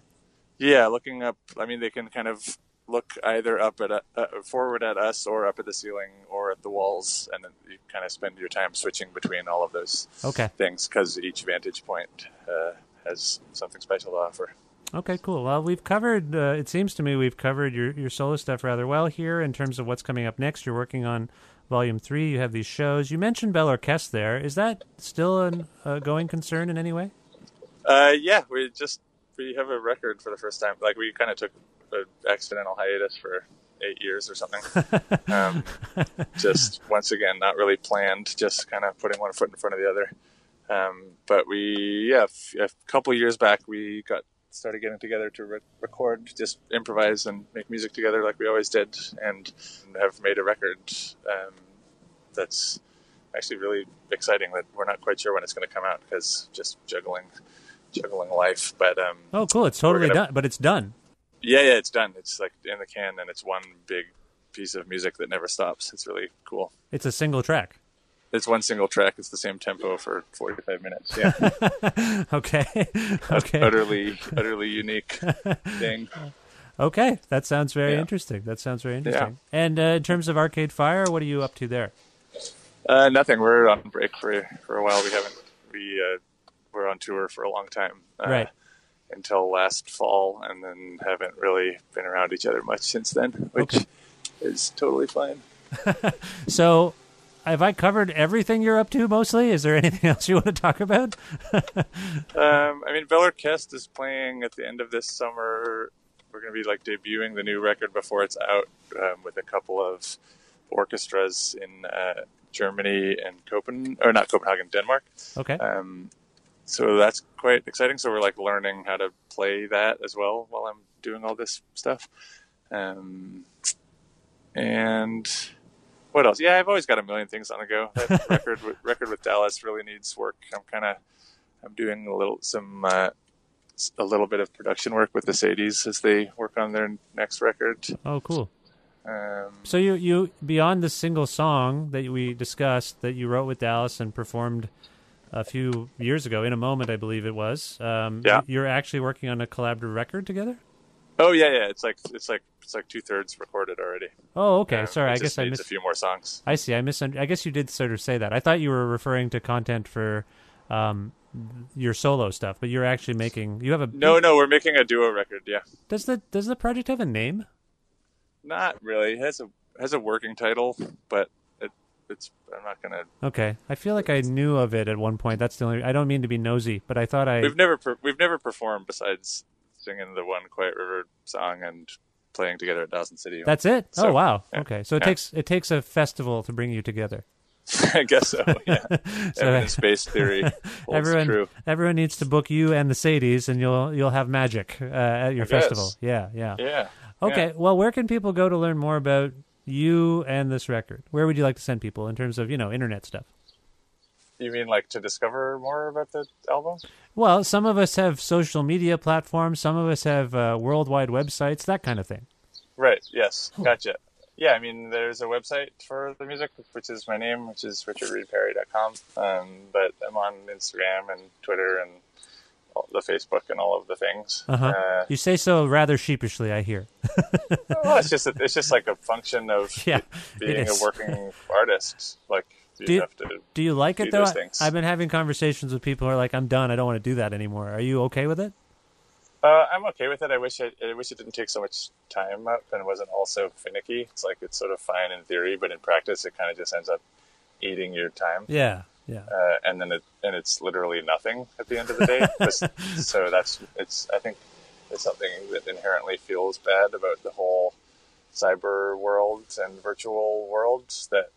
yeah, looking up. I mean, they can kind of look either up at uh, forward at us or up at the ceiling or at the walls, and then you kind of spend your time switching between all of those Okay. things because each vantage point uh, has something special to offer. Okay, cool. Well, we've covered. Uh, it seems to me we've covered your your solo stuff rather well here in terms of what's coming up next. You're working on volume three. You have these shows. You mentioned Bell Orchestre there. Is that still a going concern in any way? Uh, yeah, we just we have a record for the first time. Like we kind of took an accidental hiatus for eight years or something. <laughs> um, just once again, not really planned. Just kind of putting one foot in front of the other. Um, but we, yeah, f- a couple years back, we got started getting together to re- record, just improvise and make music together like we always did, and have made a record um, that's actually really exciting that we're not quite sure when it's going to come out because just juggling juggling life. But um, Oh, cool! It's totally gonna- done, but it's done. yeah, yeah, it's done. It's like in the can, and it's one big piece of music that never stops. It's really cool. It's a single track. It's one single track. It's the same tempo for 45 minutes. Yeah, <laughs> Okay, okay, utterly, utterly unique thing. <laughs> okay. That sounds very Yeah. interesting. That sounds very interesting. And uh, in terms of Arcade Fire, what are you up to there? Uh, nothing. We're on break for for a while. We haven't. We uh, were on tour for a long time. Uh, Right. Until last fall, and then haven't really been around each other much since then, <laughs> which Okay. is totally fine. <laughs> So, have I covered everything you're up to? Mostly, is there anything <laughs> else you want to talk about? Um, I mean, Bell Orchestre is playing at the end of this summer. We're going to be like debuting the new record before it's out um, with a couple of orchestras in uh, Germany and Copenhagen, or not Copenhagen, Denmark. Okay. Um, so that's quite exciting. So we're like learning how to play that as well while I'm doing all this stuff. Um, and what else? Yeah, I've always got a million things on the go. That <laughs> record, with, record with Dallas really needs work. I'm kind of, I'm doing a little, some, uh, a little bit of production work with the Sadies as they work on their next record. Oh, cool. Um, So you you beyond the single song that we discussed that you wrote with Dallas and performed a few years ago in a moment, I believe it was. Um, Yeah. You're actually working on a collaborative record together. oh yeah, yeah. It's like it's like it's like two thirds recorded already. Oh, okay. Sorry, I guess I missed. a few more songs. I see. I misun- I guess you did sort of say that. I thought you were referring to content for um, your solo stuff, but you're actually making. You have a No, no, we're making a duo record. Yeah. Does the does the project have a name? Not really. It has a has a working title, but it's I'm not gonna. Okay, I feel like I knew of it at one point. That's the only. I don't mean to be nosy, but I thought I. We've never per, we've never performed besides singing the one Quiet River song and playing together at Dawson City. That's it. oh wow. yeah. Okay, so it Yeah. takes it takes a festival to bring you together. <laughs> I guess so. Yeah. <laughs> So- Evidence based theory <laughs> everyone, true. everyone needs to book you and the Sadies, and you'll you'll have magic uh, at your I guess. festival. Yeah, yeah. Yeah. Okay. Yeah. Well, where can people go to learn more about you and this record? Where would you like to send people in terms of you know internet stuff? You mean like to discover more about the album? Well, some of us have social media platforms. Some of us have uh, worldwide websites. That kind of thing. Right. Yes. Gotcha. Yeah. I mean, there's a website for the music, which is my name, which is richardreedperry.com. Um, but I'm on Instagram and Twitter and the Facebook and all of the things. Uh-huh. Uh, you say so rather sheepishly, I hear. <laughs> well, it's just a, it's just like a function of <laughs> Yeah, it it being a working artist. Like you, Do you- have to. Do you like it though? things. I've been having conversations with people who are like, "I'm done. I don't want to do that anymore." Are you okay with it? Uh, I'm okay with it. I wish I, I wish it didn't take so much time up and wasn't all so finicky. It's like it's sort of fine in theory, but in practice, it kind of just ends up eating your time. Yeah, yeah. uh, and then it and it's literally nothing at the end of the day. <laughs> So that's it's. I think it's something that inherently feels bad about the whole cyber world and virtual worlds that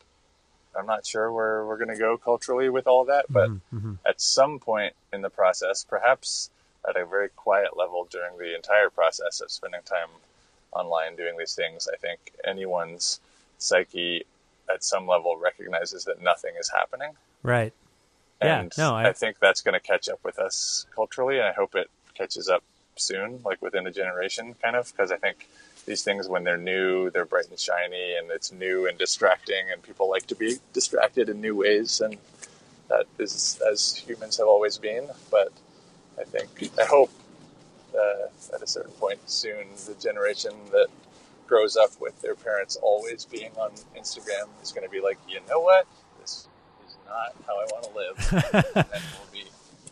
I'm not sure where we're going to go culturally with all that. But at some point in the process, perhaps at a very quiet level during the entire process of spending time online doing these things, I think anyone's psyche at some level recognizes that nothing is happening. Right. Yeah, And no, I- I, think that's going to catch up with us culturally, and I hope it catches up soon, like within a generation, kind of, because I think these things, when they're new, they're bright and shiny, and it's new and distracting, and people like to be distracted in new ways, and that is as humans have always been. But I think, I hope uh, at a certain point soon, the generation that grows up with their parents always being on Instagram is going to be like, you know what, not how I want to live, <laughs> and then we'll be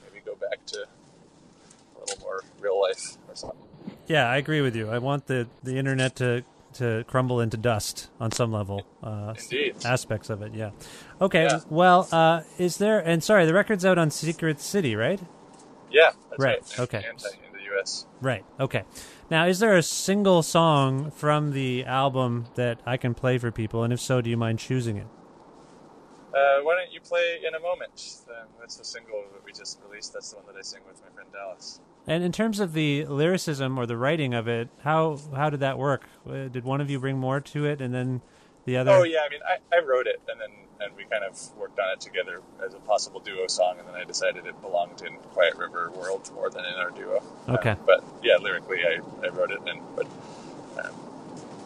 maybe go back to a little more real life or something. Yeah, I agree with you. I want the the internet to to crumble into dust on some level. Uh, Indeed. Aspects of it, yeah. Okay. Yeah. Well, uh, is there? And sorry, the record's out on Secret City, right? Yeah, that's Right, right. okay. And in the U.S. Right. Okay. Now, is there a single song from the album that I can play for people? And if so, do you mind choosing it? Uh, why don't you play in a moment? Um, that's the single that we just released. That's the one that I sing with my friend Dallas. And in terms of the lyricism or the writing of it, how how did that work? Uh, Did one of you bring more to it, and then The other. Oh yeah, I mean, I, I wrote it, and then and we kind of worked on it together as a possible duo song, and then I decided it belonged in Quiet River World more than in our duo. Okay. Uh, but yeah, lyrically, I, I wrote it, and but um,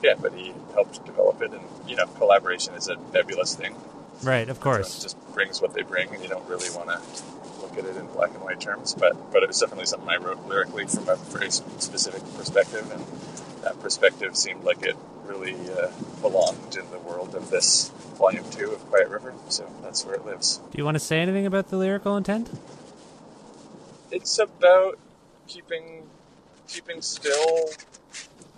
yeah, but he helped develop it, and you know, collaboration is a nebulous thing. Right, of course. just brings what they bring, and you don't really want to look at it in black and white terms. But but it was definitely something I wrote lyrically from a very specific perspective, and that perspective seemed like it really uh, belonged in the world of this volume two of Quiet River. So that's where it lives. Do you want to say anything about the lyrical intent? It's about keeping keeping still,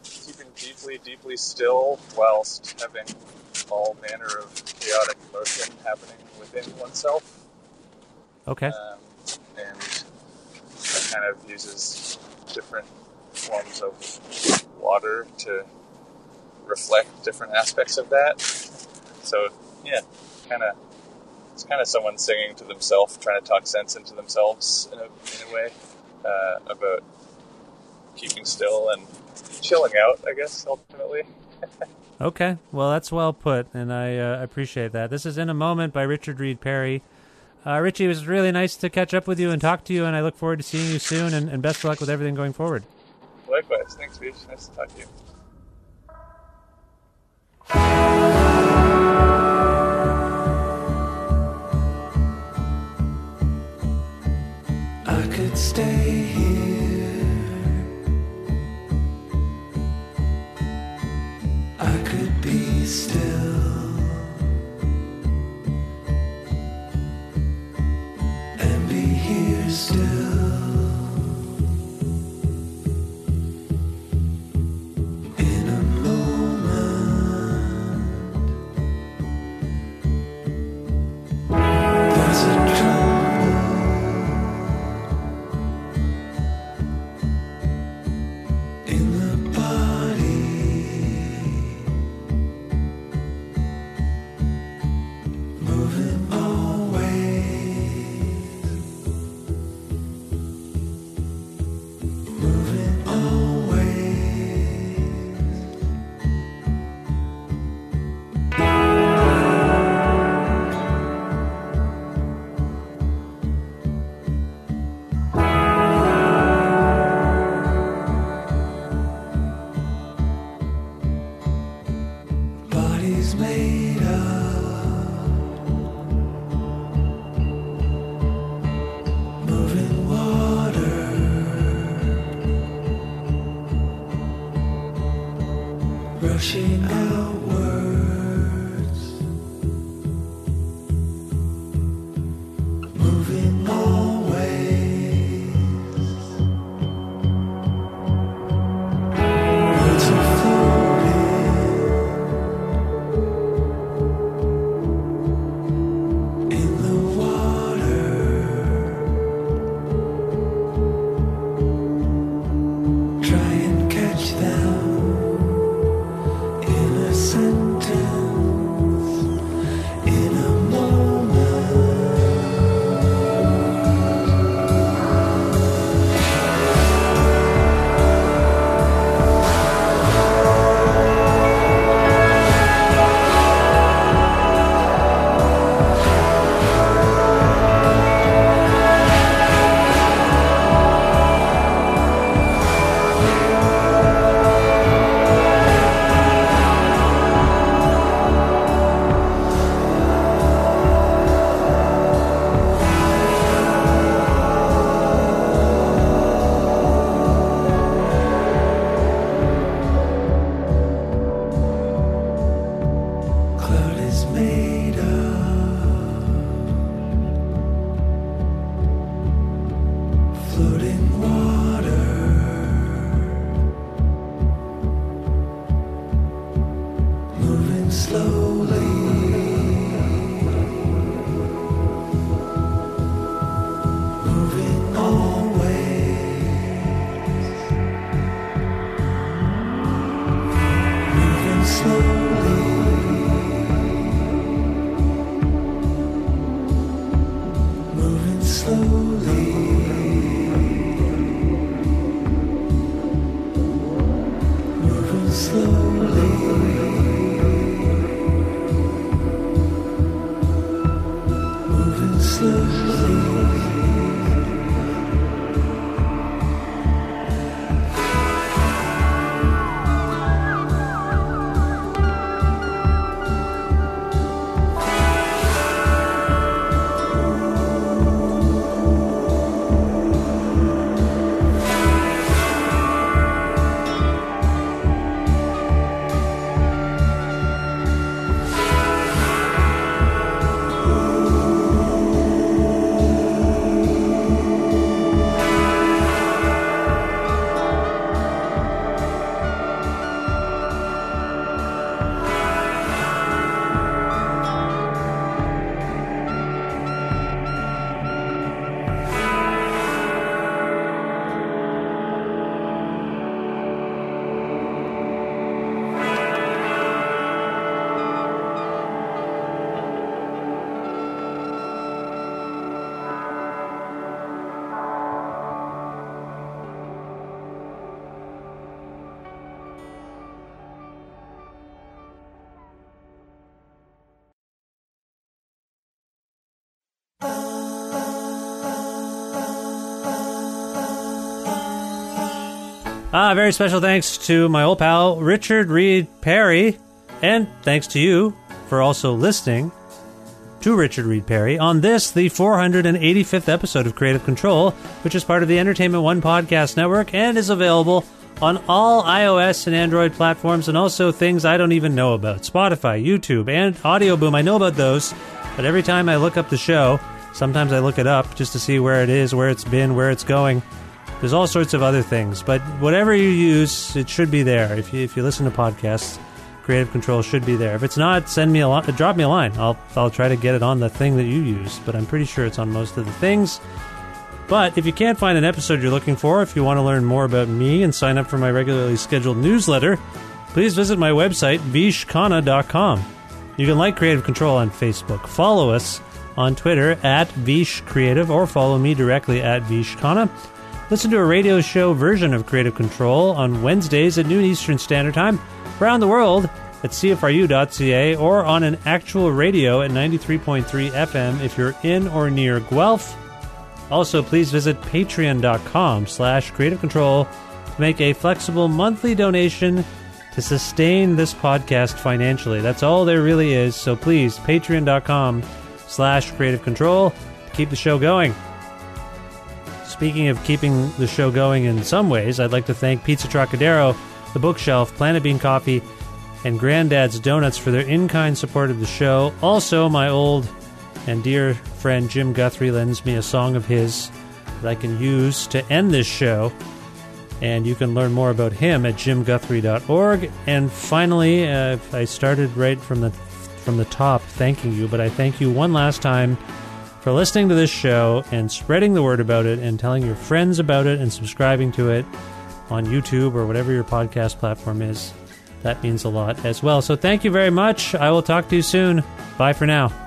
keeping deeply, deeply still, whilst having all manner of chaotic motion happening within oneself. Okay. um, and it kind of uses different forms of water to reflect different aspects of that. So yeah, kind of it's kind of someone singing to themselves, trying to talk sense into themselves in a, in a way uh, about keeping still and chilling out. I guess ultimately. <laughs> Okay. Well, that's well put, and I uh, appreciate that. This is In a Moment by Richard Reed Perry. Uh, Richie, it was really nice to catch up with you and talk to you, and I look forward to seeing you soon, and, and best of luck with everything going forward. Likewise, thanks, Vish. Nice to talk to you. Ah, very special thanks to my old pal Richard Reed Perry, and thanks to you for also listening to Richard Reed Perry on this, the 485th episode of Creative Control, which is part of the Entertainment One podcast network and is available on all iOS and Android platforms and also things I don't even know about Spotify, YouTube, and Audio Boom. I know about those, but every time I look up the show, sometimes I look it up just to see where it is, where it's been, where it's going. There's all sorts of other things, but whatever you use, it should be there. If you, if you listen to podcasts, Creative Control should be there. If it's not, send me a li- drop me a line. I'll I'll try to get it on the thing that you use, but I'm pretty sure it's on most of the things. But if you can't find an episode you're looking for, if you want to learn more about me and sign up for my regularly scheduled newsletter, please visit my website, vishkhanna.com. You can like Creative Control on Facebook, follow us on Twitter at Vish Creative, or follow me directly at VishKhanna. Listen to a radio show version of Creative Control on Wednesdays at noon Eastern Standard Time around the world at CFRU.ca or on an actual radio at 93.3 FM if you're in or near Guelph. Also, please visit patreon.com slash creative control to make a flexible monthly donation to sustain this podcast financially. That's all there really is. So please, patreon.com slash creative control to keep the show going. Speaking of keeping the show going in some ways, I'd like to thank Pizza Trocadero, The Bookshelf, Planet Bean Coffee, and Granddad's Donuts for their in kind support of the show. Also, my old and dear friend Jim Guthrie lends me a song of his that I can use to end this show. And you can learn more about him at jimguthrie.org. And finally, uh, I started right from the from the top thanking you, but I thank you one last time for listening to this show and spreading the word about it and telling your friends about it and subscribing to it on YouTube or whatever your podcast platform is. That means a lot as well. So thank you very much. I will talk to you soon. Bye for now.